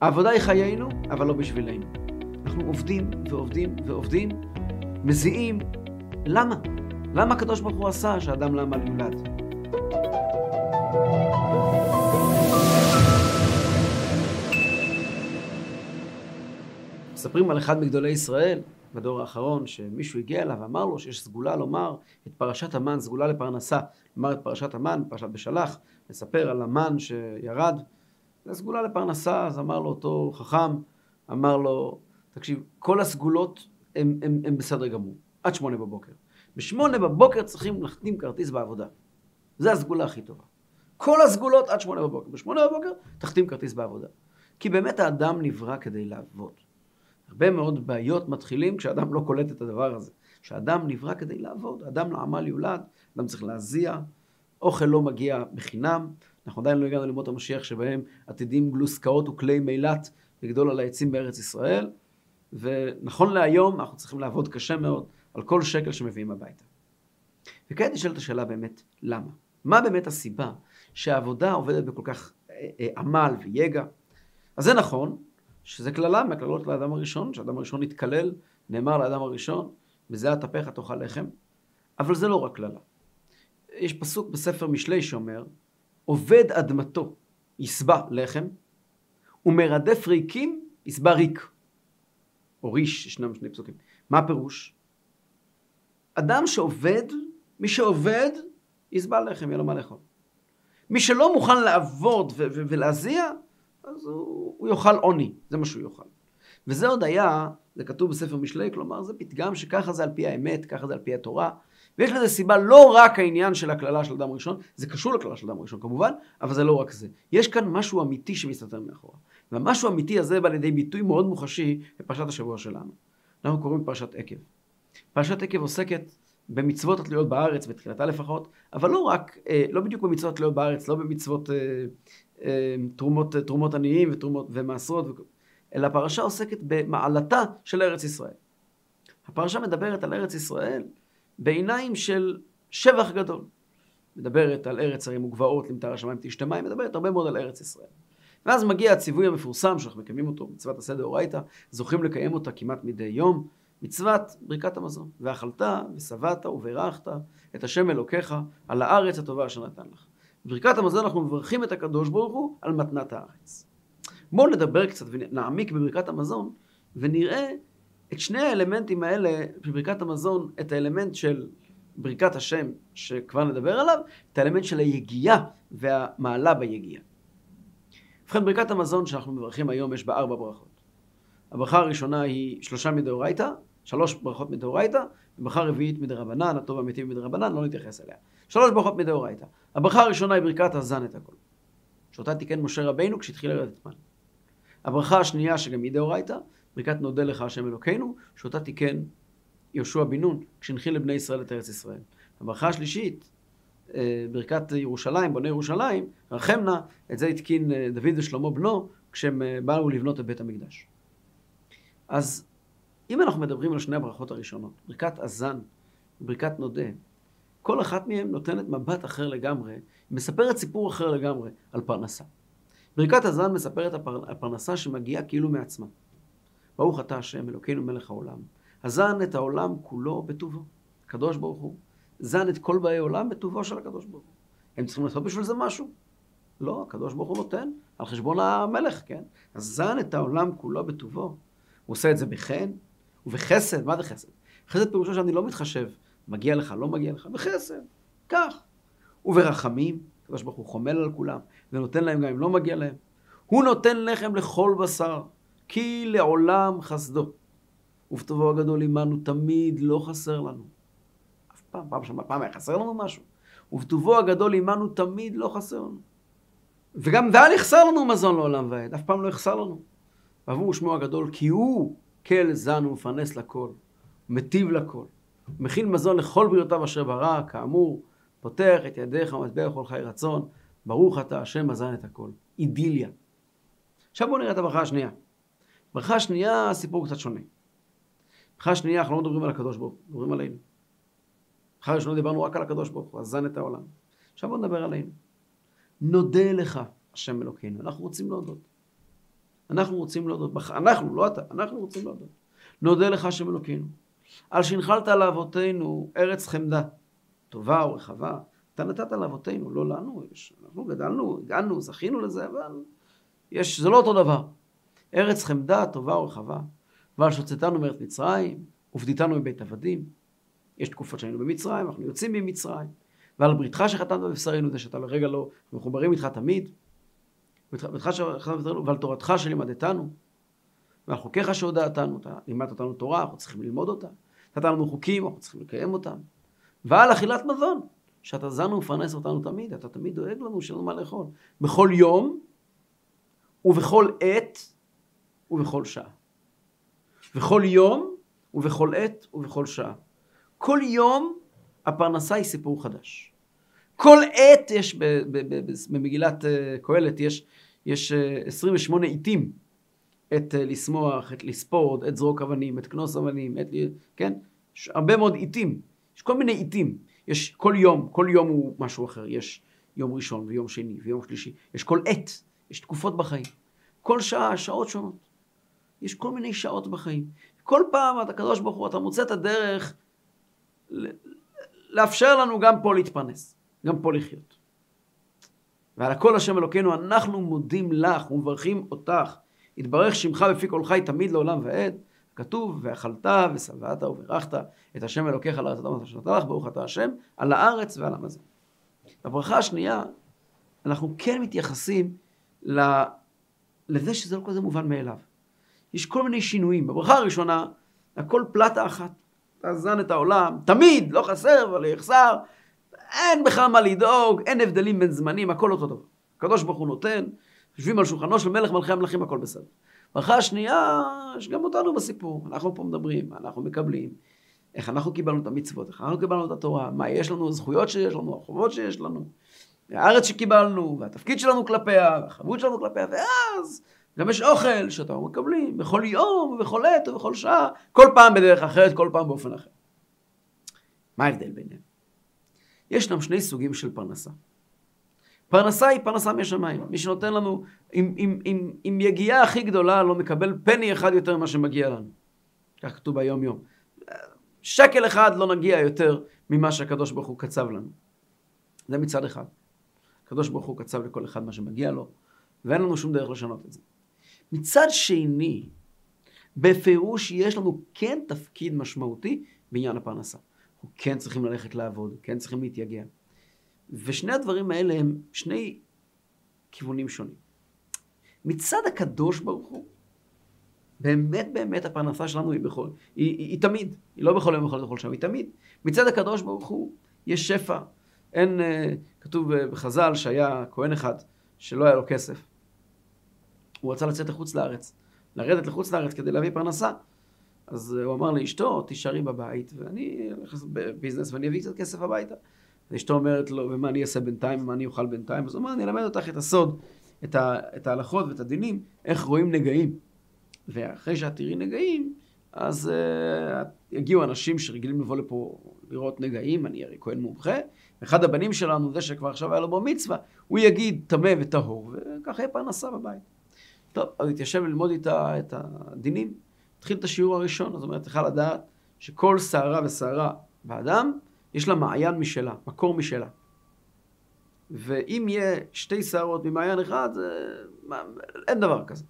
העבודה היא חיינו, אבל לא בשבילנו. אנחנו עובדים ועובדים ועובדים, מזיעים. למה? למה הקדוש ברוך הוא עשה שאדם לעמל יולד? מספרים על אחד מגדולי ישראל, בדור האחרון, שמישהו הגיע אליו ואמר לו שיש סגולה לומר את פרשת המן, סגולה לפרנסה. לומר את פרשת המן, פרשת בשלח, לספר על המן שירד. זה סגולה לפרנסה, אז אמר לו אותו חכם, אמר לו, תקשיב, כל הסגולות הן בסדר גמור, עד שמונה בבוקר. בשמונה בבוקר צריכים להחתים כרטיס בעבודה. זה הסגולה הכי טובה. כל הסגולות עד שמונה בבוקר. בשמונה בבוקר תחתים כרטיס בעבודה. כי באמת האדם נברא כדי לעבוד. הרבה מאוד בעיות מתחילים כשאדם לא קולט את הדבר הזה. כשאדם נברא כדי לעבוד, אדם לעמל יולד, אדם צריך להזיע, אוכל לא מגיע בחינם, אנחנו עדיין לא הגענו לימות המשיח שבהם עתידים גלוסקאות וכלי מילת לגדול על העצים בארץ ישראל, ונכון להיום אנחנו צריכים לעבוד קשה מאוד על כל שקל שמביאים הביתה. וכעת נשאלת השאלה באמת, למה? מה באמת הסיבה שהעבודה עובדת בכל כך אה, אה, עמל ויגע? אז זה נכון, שזה קללה מהקללות לאדם הראשון, שהאדם הראשון התקלל, נאמר לאדם הראשון, בזה אטפך תאכל לחם, אבל זה לא רק קללה. יש פסוק בספר משלי שאומר, עובד אדמתו יסבע לחם, ומרדף ריקים יסבע ריק. או ריש, ישנם שני פסוקים. מה הפירוש? אדם שעובד, מי שעובד, יסבע לחם, יהיה לו מה לאכול. מי שלא מוכן לעבוד ולהזיע, אז הוא, הוא יאכל עוני, זה מה שהוא יאכל. וזה עוד היה, זה כתוב בספר משלי, כלומר זה פתגם שככה זה על פי האמת, ככה זה על פי התורה. ויש לזה סיבה לא רק העניין של הקללה של אדם ראשון, זה קשור לקללה של אדם ראשון כמובן, אבל זה לא רק זה. יש כאן משהו אמיתי שמסתתר מאחורה. והמשהו האמיתי הזה בא לידי ביטוי מאוד מוחשי בפרשת השבוע שלנו. אנחנו קוראים פרשת עקב. פרשת עקב עוסקת במצוות התלויות בארץ, בתחילתה לפחות, אבל לא רק, אה, לא בדיוק במצוות התלויות בארץ, לא במצוות אה, אה, תרומות, תרומות עניים ותרומות ומעשרות, אלא הפרשה עוסקת במעלתה של ארץ ישראל. הפרשה מדברת על ארץ ישראל בעיניים של שבח גדול. מדברת על ארץ הרים וגבעות, למטר השמיים תשתה מים, מדברת הרבה מאוד על ארץ ישראל. ואז מגיע הציווי המפורסם שאנחנו מקיימים אותו, מצוות עשה דאורייתא, זוכים לקיים אותה כמעט מדי יום, מצוות ברכת המזון. ואכלת ושבעת וברכת את השם אלוקיך על הארץ הטובה אשר נתן לך. בברכת המזון אנחנו מברכים את הקדוש ברוך הוא על מתנת הארץ. בואו נדבר קצת ונעמיק בברכת המזון ונראה את שני האלמנטים האלה בברכת המזון, את האלמנט של ברכת השם שכבר נדבר עליו, את האלמנט של היגיעה והמעלה ביגיעה. ובכן, ברכת המזון שאנחנו מברכים היום יש בה ארבע ברכות. הברכה הראשונה היא שלושה מדאורייתא, שלוש ברכות מדאורייתא, וברכה רביעית מדרבנן, הטוב האמיתי מדרבנן, לא נתייחס אליה. שלוש ברכות מדאורייתא. הברכה הראשונה היא ברכת הזן את הכל. שאותה תיקן משה רבינו כשהתחיל לרדת מן. הברכה השנייה שגם היא דאורייתא, ברכת נודה לך השם אלוקינו, שאותה תיקן יהושע בן נון כשהנחיל לבני ישראל את ארץ ישראל. הברכה השלישית, אה, ברכת ירושלים, בוני ירושלים, רחם נא, את זה התקין אה, דוד ושלמה בנו כשהם אה, באו לבנות את בית המקדש. אז אם אנחנו מדברים על שני הברכות הראשונות, ברכת הזן וברכת נודה, כל אחת מהן נותנת מבט אחר לגמרי, מספרת סיפור אחר לגמרי על פרנסה. ברכת הזן מספרת על פרנסה שמגיעה כאילו מעצמה. ברוך אתה השם אלוקינו מלך העולם. הזן את העולם כולו בטובו. הקדוש ברוך הוא זן את כל באי עולם בטובו של הקדוש ברוך הוא. הם צריכים לעשות בשביל זה משהו? לא, הקדוש ברוך הוא נותן על חשבון המלך, כן? אז זן את העולם כולו בטובו. הוא עושה את זה בחן ובחסד. מה זה חסד? חסד פירושו שאני לא מתחשב. מגיע לך, לא מגיע לך, בחסד. כך. וברחמים, הקדוש ברוך הוא חומל על כולם, ונותן להם גם אם לא מגיע להם. הוא נותן לחם לכל בשר, כי לעולם חסדו. ובטובו הגדול עמנו תמיד לא חסר לנו. אף פעם, פעם שמה, פעם היה חסר לנו משהו. ובטובו הגדול עמנו תמיד לא חסר לנו. וגם ואל יחסר לנו מזון לעולם ועד, אף פעם לא יחסר לנו. ועבור שמו הגדול, כי הוא כל זן ומפרנס לכל, מטיב לכל. מכין מזון לכל בריאותיו אשר ברא, כאמור, פותח את ידיך ומטבע לכל חי רצון, ברוך אתה השם מזן את הכל. אידיליה. עכשיו בואו נראה את הברכה השנייה. ברכה השנייה, סיפור קצת שונה. ברכה השנייה, אנחנו לא מדברים על הקדוש ברוך הוא, מדברים עלינו. ברכה ראשונה דיברנו רק על הקדוש ברוך הוא, אזן את העולם. עכשיו בואו נדבר עלינו. נודה לך, השם אלוקינו. אנחנו רוצים להודות. אנחנו רוצים להודות אנחנו, לא אתה, אנחנו רוצים להודות. נודה לך השם אלוקינו, על שהנחלת לאבותינו ארץ חמדה, טובה ורחבה. אתה נתת לאבותינו, לא לנו, יש, אנחנו גדלנו, הגענו, זכינו לזה, אבל יש, זה לא אותו דבר. ארץ חמדה, טובה ורחבה, ועל שהוצאתנו מארץ מצרים, ופדיתנו מבית עבדים. יש תקופות שהיינו במצרים, אנחנו יוצאים ממצרים. ועל בריתך שחתמת בבשרנו, זה שאתה לרגע לא מחוברים איתך תמיד. בריתך שחתמת בבשרנו, ועל תורתך שלימדתנו. ועל חוקיך שהודעתנו, אתה לימדת אותנו תורה, אנחנו צריכים ללמוד אותה. נתת לנו חוקים, אנחנו צריכים לקיים אותם. ועל אכילת מזון, שאתה זן ומפרנס אותנו תמיד, אתה תמיד דואג לנו שאין לנו מה לאכול. בכל יום, ובכל עת, ובכל שעה. בכל יום, ובכל עת, ובכל שעה. כל יום הפרנסה היא סיפור חדש. כל עת יש, במגילת אה, קהלת יש, יש 28 אה, עיתים. עת אה, לשמוח, עת לספוד, עת זרוק אבנים, עת כנוס אבנים, עת... כן? יש הרבה מאוד עיתים. יש כל מיני עיתים. יש כל יום, כל יום הוא משהו אחר. יש יום ראשון ויום שני ויום שלישי. יש כל עת, יש תקופות בחיים. כל שעה, שעות שונות. יש כל מיני שעות בחיים. כל פעם אתה, הקדוש ברוך הוא, אתה מוצא את הדרך לאפשר לנו גם פה להתפרנס, גם פה לחיות. ועל הכל השם אלוקינו, אנחנו מודים לך ומברכים אותך. יתברך שמך בפי כל חי תמיד לעולם ועד. כתוב, ואכלת ושבעת וברכת את השם אלוקיך על הארץ אדם שנתן לך, ברוך אתה השם, על הארץ ועל המזון. בברכה השנייה, אנחנו כן מתייחסים לזה שזה לא כזה מובן מאליו. יש כל מיני שינויים. בברכה הראשונה, הכל פלטה אחת. תאזן את העולם, תמיד, לא חסר אבל יחסר. אין בכלל מה לדאוג, אין הבדלים בין זמנים, הכל אותו דבר. הקדוש ברוך הוא נותן, יושבים על שולחנו של מלך מלכי המלכים, הכל בסדר. ברכה השנייה, יש גם אותנו בסיפור. אנחנו פה מדברים, אנחנו מקבלים. איך אנחנו קיבלנו את המצוות, איך אנחנו קיבלנו את התורה, מה יש לנו, הזכויות שיש לנו, החובות שיש לנו, הארץ שקיבלנו, והתפקיד שלנו כלפיה, והחבות שלנו כלפיה, ואז גם יש אוכל שאתה מקבלים בכל יום, ובכל עת, ובכל שעה, כל פעם בדרך אחרת, כל פעם באופן אחר. מה ההבדל ביניהם? ישנם שני סוגים של פרנסה. פרנסה היא פרנסה מהשמיים. מי שנותן לנו, עם, עם, עם, עם יגיעה הכי גדולה, לא מקבל פני אחד יותר ממה שמגיע לנו. כך כתוב ביום יום. שקל אחד לא נגיע יותר ממה שהקדוש ברוך הוא קצב לנו. זה מצד אחד. הקדוש ברוך הוא קצב לכל אחד מה שמגיע לו, ואין לנו שום דרך לשנות את זה. מצד שני, בפירוש יש לנו כן תפקיד משמעותי בעניין הפרנסה. אנחנו כן צריכים ללכת לעבוד, כן צריכים להתייגע. ושני הדברים האלה הם שני כיוונים שונים. מצד הקדוש ברוך הוא, באמת באמת הפרנסה שלנו היא בכל, היא, היא, היא תמיד, היא לא בכל יום בכל בכל שעה, היא תמיד. מצד הקדוש ברוך הוא יש שפע. אין, אה, כתוב בחז"ל שהיה כהן אחד שלא היה לו כסף. הוא רצה לצאת לחוץ לארץ, לרדת לחוץ לארץ כדי להביא פרנסה. אז הוא אמר לאשתו, תישארי בבית, ואני אלך בביזנס ואני אביא קצת כסף הביתה. ואשתו אומרת לו, ומה אני אעשה בינתיים, ומה אני אוכל בינתיים? אז הוא אומר, אני אלמד אותך את הסוד, את, ה, את ההלכות ואת הדינים, איך רואים נגעים. ואחרי שאת תראי נגעים, אז uh, יגיעו אנשים שרגילים לבוא לפה לראות נגעים, אני הרי כהן מומחה. אחד הבנים שלנו, זה שכבר עכשיו היה לו בר מצווה, הוא יגיד טמא וטהור, וככה יהיה פרנסה בבית. טוב, אז התיישב ללמוד איתה את הדינים, התחיל את השיעור הראשון, זאת אומרת, צריכה לדעת שכל שערה ושערה באדם, יש לה מעיין משלה, מקור משלה. ואם יהיה שתי שערות ממעיין אחד, זה... אין דבר כזה.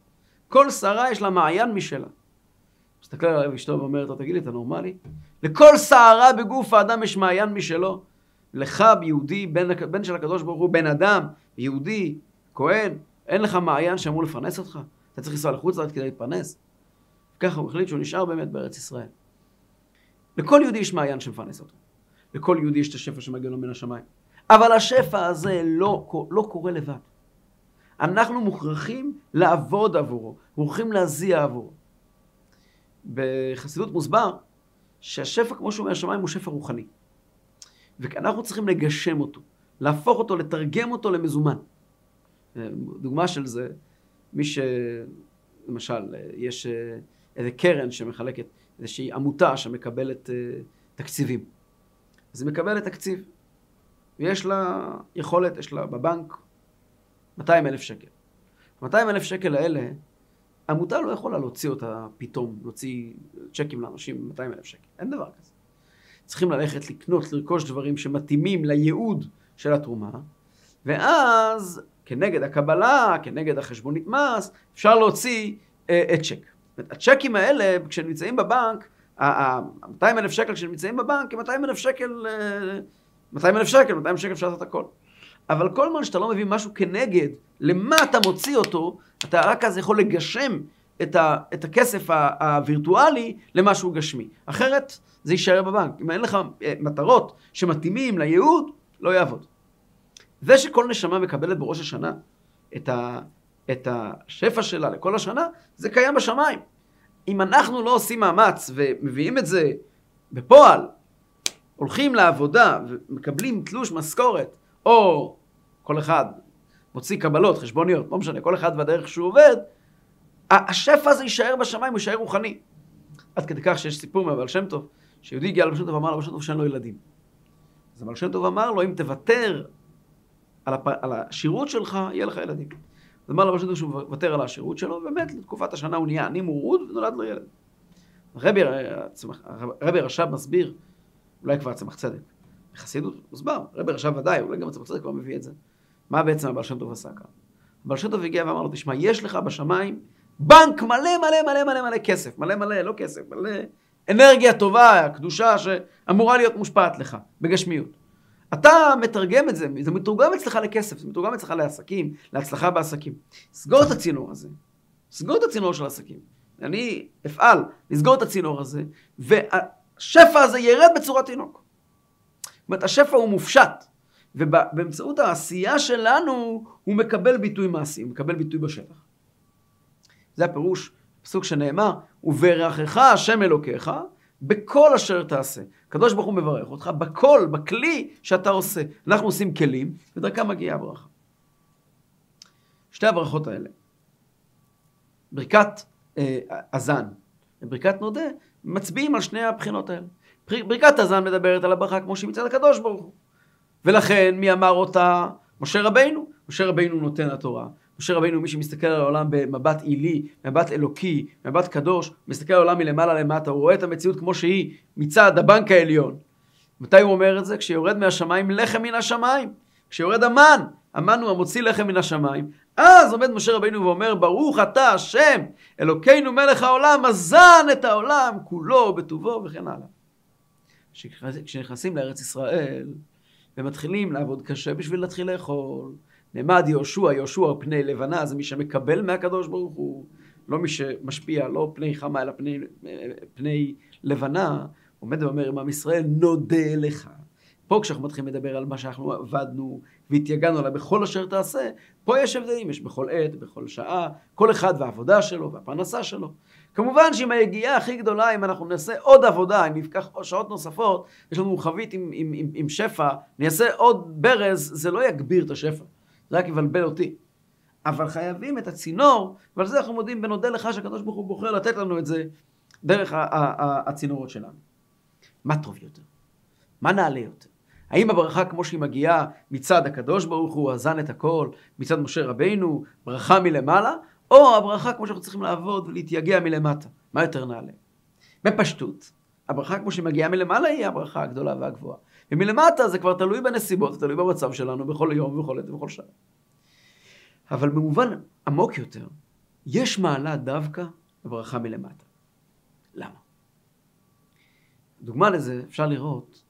כל שערה יש לה מעיין משלה. מסתכל עליו אשתו ואומרת לו, תגיד לי, אתה נורמלי? לכל שערה בגוף האדם יש מעיין משלו. לך, יהודי, בן, בן של הקדוש ברוך הוא, בן אדם, יהודי, כהן, אין לך מעיין שאמור לפרנס אותך? אתה צריך לנסוע לחוץ לארץ כדי להתפרנס? ככה הוא החליט שהוא נשאר באמת בארץ ישראל. לכל יהודי יש מעיין שמפרנס אותו. לכל יהודי יש את השפע שמגיע לו מן השמיים. אבל השפע הזה לא, לא קורה לבד. אנחנו מוכרחים לעבוד עבורו, מוכרחים להזיע עבורו. בחסידות מוסבר שהשפע, כמו שהוא מהשמיים, הוא שפע רוחני. ואנחנו צריכים לגשם אותו, להפוך אותו, לתרגם אותו למזומן. דוגמה של זה, מי ש... למשל, יש איזה קרן שמחלקת, איזושהי עמותה שמקבלת תקציבים. אז היא מקבלת תקציב, ויש לה יכולת, יש לה בבנק 200 אלף שקל. 200 אלף שקל האלה, עמותה לא יכולה להוציא אותה פתאום, להוציא צ'קים לאנשים 200 אלף שקל, אין דבר כזה. צריכים ללכת לקנות, לרכוש דברים שמתאימים לייעוד של התרומה, ואז כנגד הקבלה, כנגד החשבונית מס, אפשר להוציא אה, את צ'ק. הצ'קים האלה, כשהם נמצאים בבנק, ה-200 אלף שקל שנמצאים בבנק, הם 200 אלף שקל, 200 אה, אלף שקל, 200 שקל אפשר לעשות הכל. אבל כל זמן שאתה לא מביא משהו כנגד, למה אתה מוציא אותו, אתה רק אז יכול לגשם את, ה, את הכסף הווירטואלי למשהו גשמי. אחרת זה יישאר בבנק. אם אין לך אה, מטרות שמתאימים לייעוד, לא יעבוד. זה שכל נשמה מקבלת בראש השנה את, ה, את השפע שלה לכל השנה, זה קיים בשמיים. אם אנחנו לא עושים מאמץ ומביאים את זה בפועל, הולכים לעבודה ומקבלים תלוש משכורת, או כל אחד מוציא קבלות, חשבוניות, לא משנה, כל אחד והדרך שהוא עובד, השפע הזה יישאר בשמיים, הוא יישאר רוחני. עד כדי כך שיש סיפור מהבעל שם טוב, שיהודי הגיע לבעל שם טוב ואמר לבעל שם טוב שאין לו ילדים. אז הבעל שם טוב אמר לו, אם תוותר על, הפ... על השירות שלך, יהיה לך ילדים. אז אמר שם טוב שהוא מוותר על השירות שלו, ובאמת לתקופת השנה הוא נהיה עני מורוד ונולד לו ילד. הרבי, הרבי רש"ב מסביר, אולי כבר צמח צדק, בחסידות מוסבר, רבי רש"ב ודאי, אולי גם צמח צדק כבר מביא את זה. מה בעצם הבעל שם טוב עשה כאן? הבעל שם טוב הגיע ואמר לו, תשמע, יש לך בשמיים בנק מלא מלא מלא מלא מלא כסף, מלא מלא, לא כסף, מלא אנרגיה טובה, קדושה שאמורה להיות מושפעת לך, בגשמיות. אתה מתרגם את זה, זה מתורגם אצלך לכסף, זה מתורגם אצלך לעסקים, להצלחה בעסקים. סגור את הצינור הזה, סגור את הצינור של העסקים. אני אפעל לסגור את הצינור הזה, והשפע הזה ירד בצורת תינוק. זאת אומרת, השפע הוא מופשט, ובאמצעות העשייה שלנו הוא מקבל ביטוי מעשי, הוא מקבל ביטוי בשטח. זה הפירוש, פסוק שנאמר, וברכך השם אלוקיך בכל אשר תעשה. הקדוש ברוך הוא מברך אותך בכל, בכלי שאתה עושה. אנחנו עושים כלים, ודרכם מגיעה הברכה. שתי הברכות האלה, ברכת אה, הזן וברכת נודה, מצביעים על שני הבחינות האלה. ברכת הזן מדברת על הברכה כמו שהיא מצד הקדוש ברוך הוא. ולכן מי אמר אותה? משה רבינו. משה רבינו נותן התורה. משה רבינו, מי שמסתכל על העולם במבט עילי, מבט אלוקי, מבט קדוש, מסתכל על העולם מלמעלה למטה, הוא רואה את המציאות כמו שהיא מצד הבנק העליון. מתי הוא אומר את זה? כשיורד מהשמיים לחם מן השמיים. כשיורד המן, המן הוא המוציא לחם מן השמיים. אז עומד משה רבינו ואומר, ברוך אתה השם, אלוקינו מלך העולם, מזן את העולם כולו בטובו וכן הלאה. כשנכנסים לארץ ישראל ומתחילים לעבוד קשה בשביל להתחיל לאכול, נעמד יהושע, יהושע פני לבנה, זה מי שמקבל מהקדוש ברוך הוא, לא מי שמשפיע, לא פני חמה, אלא פני, פני לבנה, עומד ואומר עם עם ישראל, נודה לך. פה כשאנחנו מתחילים לדבר על מה שאנחנו עבדנו והתייגענו עליו בכל אשר תעשה, פה יש הבדלים, יש בכל עת, בכל שעה, כל אחד והעבודה שלו והפרנסה שלו. כמובן שעם היגיעה הכי גדולה, אם אנחנו נעשה עוד עבודה, אם נפקח שעות נוספות, יש לנו חבית עם, עם, עם, עם שפע, נעשה עוד ברז, זה לא יגביר את השפע. זה רק יבלבל אותי. אבל חייבים את הצינור, ועל זה אנחנו מודים ונודה לך שהקדוש ברוך הוא בוחר לתת לנו את זה דרך הצינורות שלנו. מה טוב יותר? מה נעלה יותר? האם הברכה כמו שהיא מגיעה מצד הקדוש ברוך הוא, אזן את הכל, מצד משה רבינו, ברכה מלמעלה, או הברכה כמו שאנחנו צריכים לעבוד ולהתייגע מלמטה? מה יותר נעלה? בפשטות, הברכה כמו שהיא מגיעה מלמעלה היא הברכה הגדולה והגבוהה. ומלמטה זה כבר תלוי בנסיבות, תלוי במצב שלנו בכל יום ובכל עת ובכל שעה. אבל במובן עמוק יותר, יש מעלה דווקא בברכה מלמטה. למה? דוגמה לזה אפשר לראות,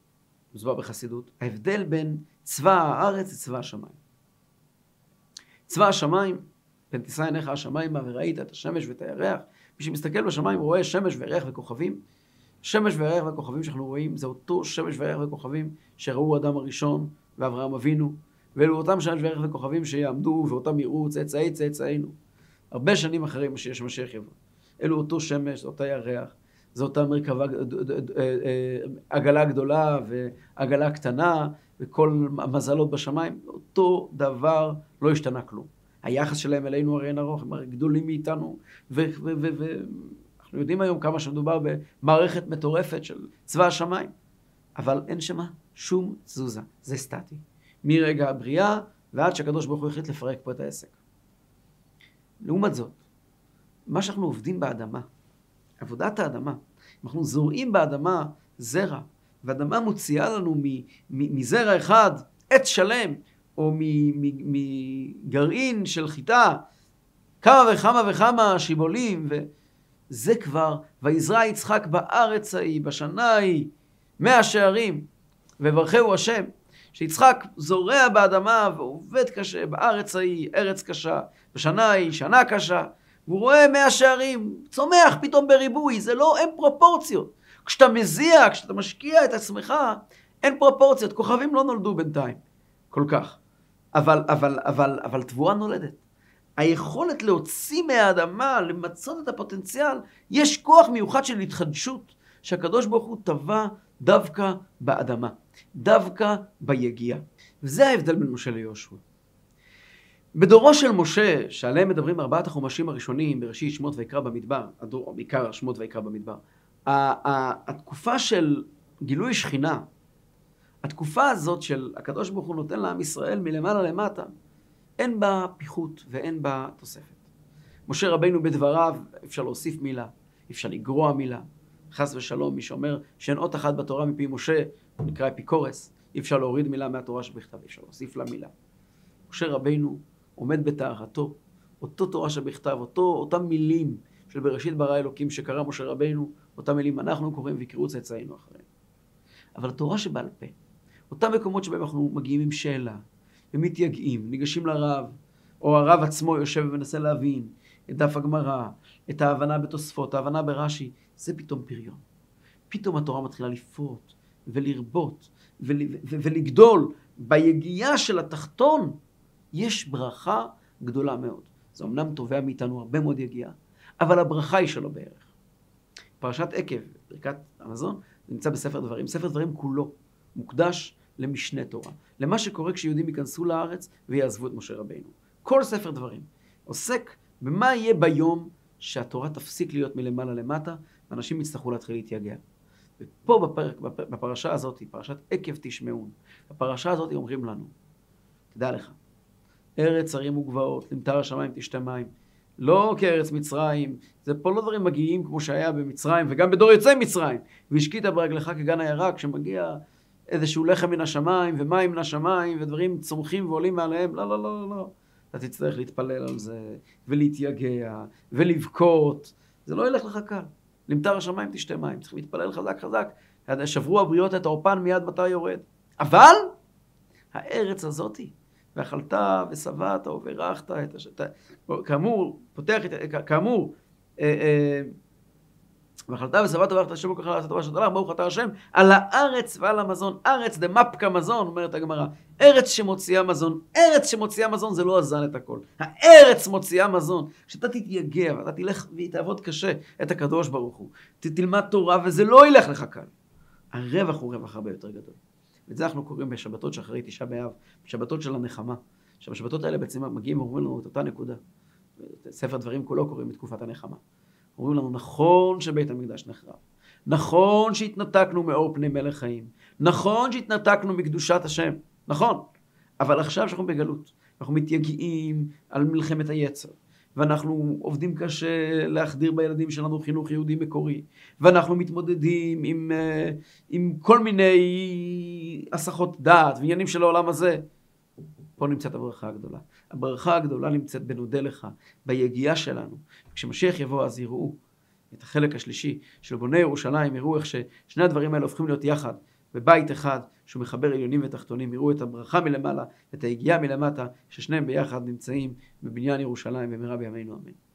מוסבר בחסידות, ההבדל בין צבא הארץ לצבא השמיים. צבא השמיים, פן תישא עיניך השמיימה וראית את השמש ואת הירח. מי שמסתכל בשמיים רואה שמש וירח וכוכבים. שמש וירח והכוכבים שאנחנו רואים, זה אותו שמש וירח וכוכבים שראו אדם הראשון ואברהם אבינו, ואלו אותם שמש וירח וכוכבים שיעמדו ואותם יראו צאצאי צאצאינו. הרבה שנים אחרי מה שיש משיח יבוא. אלו אותו שמש, אותה ירח, זו אותה מרכבה, אה, עגלה גדולה ועגלה קטנה, וכל המזלות בשמיים, אותו דבר, לא השתנה כלום. היחס שלהם אלינו הרי אין ארוך, הם הרי גדולים מאיתנו, ו... ו, ו, ו אנחנו יודעים היום כמה שמדובר במערכת מטורפת של צבא השמיים, אבל אין שמה שום תזוזה, זה סטטי. מרגע הבריאה ועד שהקדוש ברוך הוא החליט לפרק פה את העסק. לעומת זאת, מה שאנחנו עובדים באדמה, עבודת האדמה, אנחנו זורעים באדמה זרע, ואדמה מוציאה לנו מזרע אחד עץ שלם, או מגרעין של חיטה, כמה וכמה וכמה שיבולים, וזה כבר, ויזרע יצחק בארץ ההיא, בשנה ההיא, מאה שערים, וברכהו השם. שיצחק זורע באדמה ועובד קשה בארץ ההיא, ארץ קשה, בשנה ההיא, שנה קשה, והוא רואה מאה שערים, צומח פתאום בריבוי, זה לא, אין פרופורציות. כשאתה מזיע, כשאתה משקיע את עצמך, אין פרופורציות. כוכבים לא נולדו בינתיים, כל כך. אבל, אבל, אבל, אבל תבואה נולדת. היכולת להוציא מהאדמה, למצות את הפוטנציאל, יש כוח מיוחד של התחדשות, שהקדוש ברוך הוא טבע דווקא באדמה, דווקא ביגיעה. וזה ההבדל בין משה ליהושע. בדורו של משה, שעליהם מדברים ארבעת החומשים הראשונים, בראשית שמות ויקרא במדבר, הדור, בעיקר שמות ויקרא במדבר, התקופה של גילוי שכינה, התקופה הזאת של הקדוש ברוך הוא נותן לעם ישראל מלמעלה למטה, אין בה פיחות ואין בה תוספת. משה רבינו בדבריו, אפשר להוסיף מילה, אפשר לגרוע מילה. חס ושלום, מי שאומר שאין אות אחת בתורה מפי משה, הוא נקרא אפיקורס, אי אפשר להוריד מילה מהתורה שבכתב, אי אפשר להוסיף לה מילה. משה רבינו עומד בטהרתו, אותו תורה שבכתב, אותו, אותם מילים של בראשית ברא אלוקים שקרא משה רבינו, אותם מילים אנחנו קוראים ויקראו צאצאינו אחריהם. אבל התורה שבעל פה, אותם מקומות שבהם אנחנו מגיעים עם שאלה, ומתייגעים, ניגשים לרב, או הרב עצמו יושב ומנסה להבין את דף הגמרא, את ההבנה בתוספות, ההבנה ברש"י, זה פתאום פריון. פתאום התורה מתחילה לפרוט ולרבות ול, ולגדול. ביגיעה של התחתון יש ברכה גדולה מאוד. זה אמנם תובע מאיתנו הרבה מאוד יגיעה, אבל הברכה היא שלו בערך. פרשת עקב, ברכת המזון, נמצא בספר דברים. ספר דברים כולו מוקדש למשנה תורה, למה שקורה כשיהודים ייכנסו לארץ ויעזבו את משה רבינו. כל ספר דברים עוסק במה יהיה ביום שהתורה תפסיק להיות מלמעלה למטה, ואנשים יצטרכו להתחיל להתייגע. ופה בפרק, בפרשה הזאת, פרשת עקב תשמעון, בפרשה הזאת אומרים לנו, תדע לך, ארץ הרים וגבעות, למטר השמיים תשתה מים. לא כארץ מצרים, זה פה לא דברים מגיעים כמו שהיה במצרים וגם בדור יוצאי מצרים. והשקית ברגלך כגן הירק, כשמגיע איזשהו לחם מן השמיים ומים מן השמיים ודברים צומחים ועולים מעליהם, לא, לא, לא, לא. אתה תצטרך להתפלל על זה ולהתייגע ולבכות, זה לא ילך לך קל. למטר השמיים תשתה מים, צריך להתפלל חזק חזק. שברו הבריות את העורפן מיד מתי יורד. אבל הארץ הזאתי, ואכלת ושבעת וברכת את השתה, כאמור, פותח את, כאמור, אה, אה, ואכלת ושבעת וברכת השם וככה לעשות דבר שתלך, ברוך אתה השם, על הארץ ועל המזון. ארץ דה מפקה מזון, אומרת הגמרא. ארץ שמוציאה מזון. ארץ שמוציאה מזון זה לא הזן את הכל. הארץ מוציאה מזון. כשאתה תתייגע ואתה תלך ותעבוד קשה את הקדוש ברוך הוא, תלמד תורה וזה לא ילך לך קל. הרווח הוא רווח הרבה יותר גדול. ואת זה אנחנו קוראים בשבתות שאחרי תשעה באב, בשבתות של הנחמה. עכשיו, השבתות האלה בעצם מגיעים ואומרים לנו את אותה נקודה. ספר דברים כולו קוראים בתקופת הנחמה. אומרים לנו, נכון שבית המקדש נחרב. נכון שהתנתקנו מאור פני מלך חיים. נכון שהתנתקנו מקדושת השם. נכון. אבל עכשיו שאנחנו בגלות, אנחנו מתייגעים על מלחמת היצר. ואנחנו עובדים קשה להחדיר בילדים שלנו חינוך יהודי מקורי, ואנחנו מתמודדים עם, אה, עם כל מיני הסחות דעת ועניינים של העולם הזה. פה נמצאת הברכה הגדולה. הברכה הגדולה נמצאת בנודה לך, ביגיעה שלנו. כשמשיח יבוא אז יראו את החלק השלישי של בוני ירושלים, יראו איך ששני הדברים האלה הופכים להיות יחד, בבית אחד שהוא מחבר עליונים ותחתונים, יראו את הברכה מלמעלה, את היגיעה מלמטה, ששניהם ביחד נמצאים בבניין ירושלים במהרה בימינו אמן.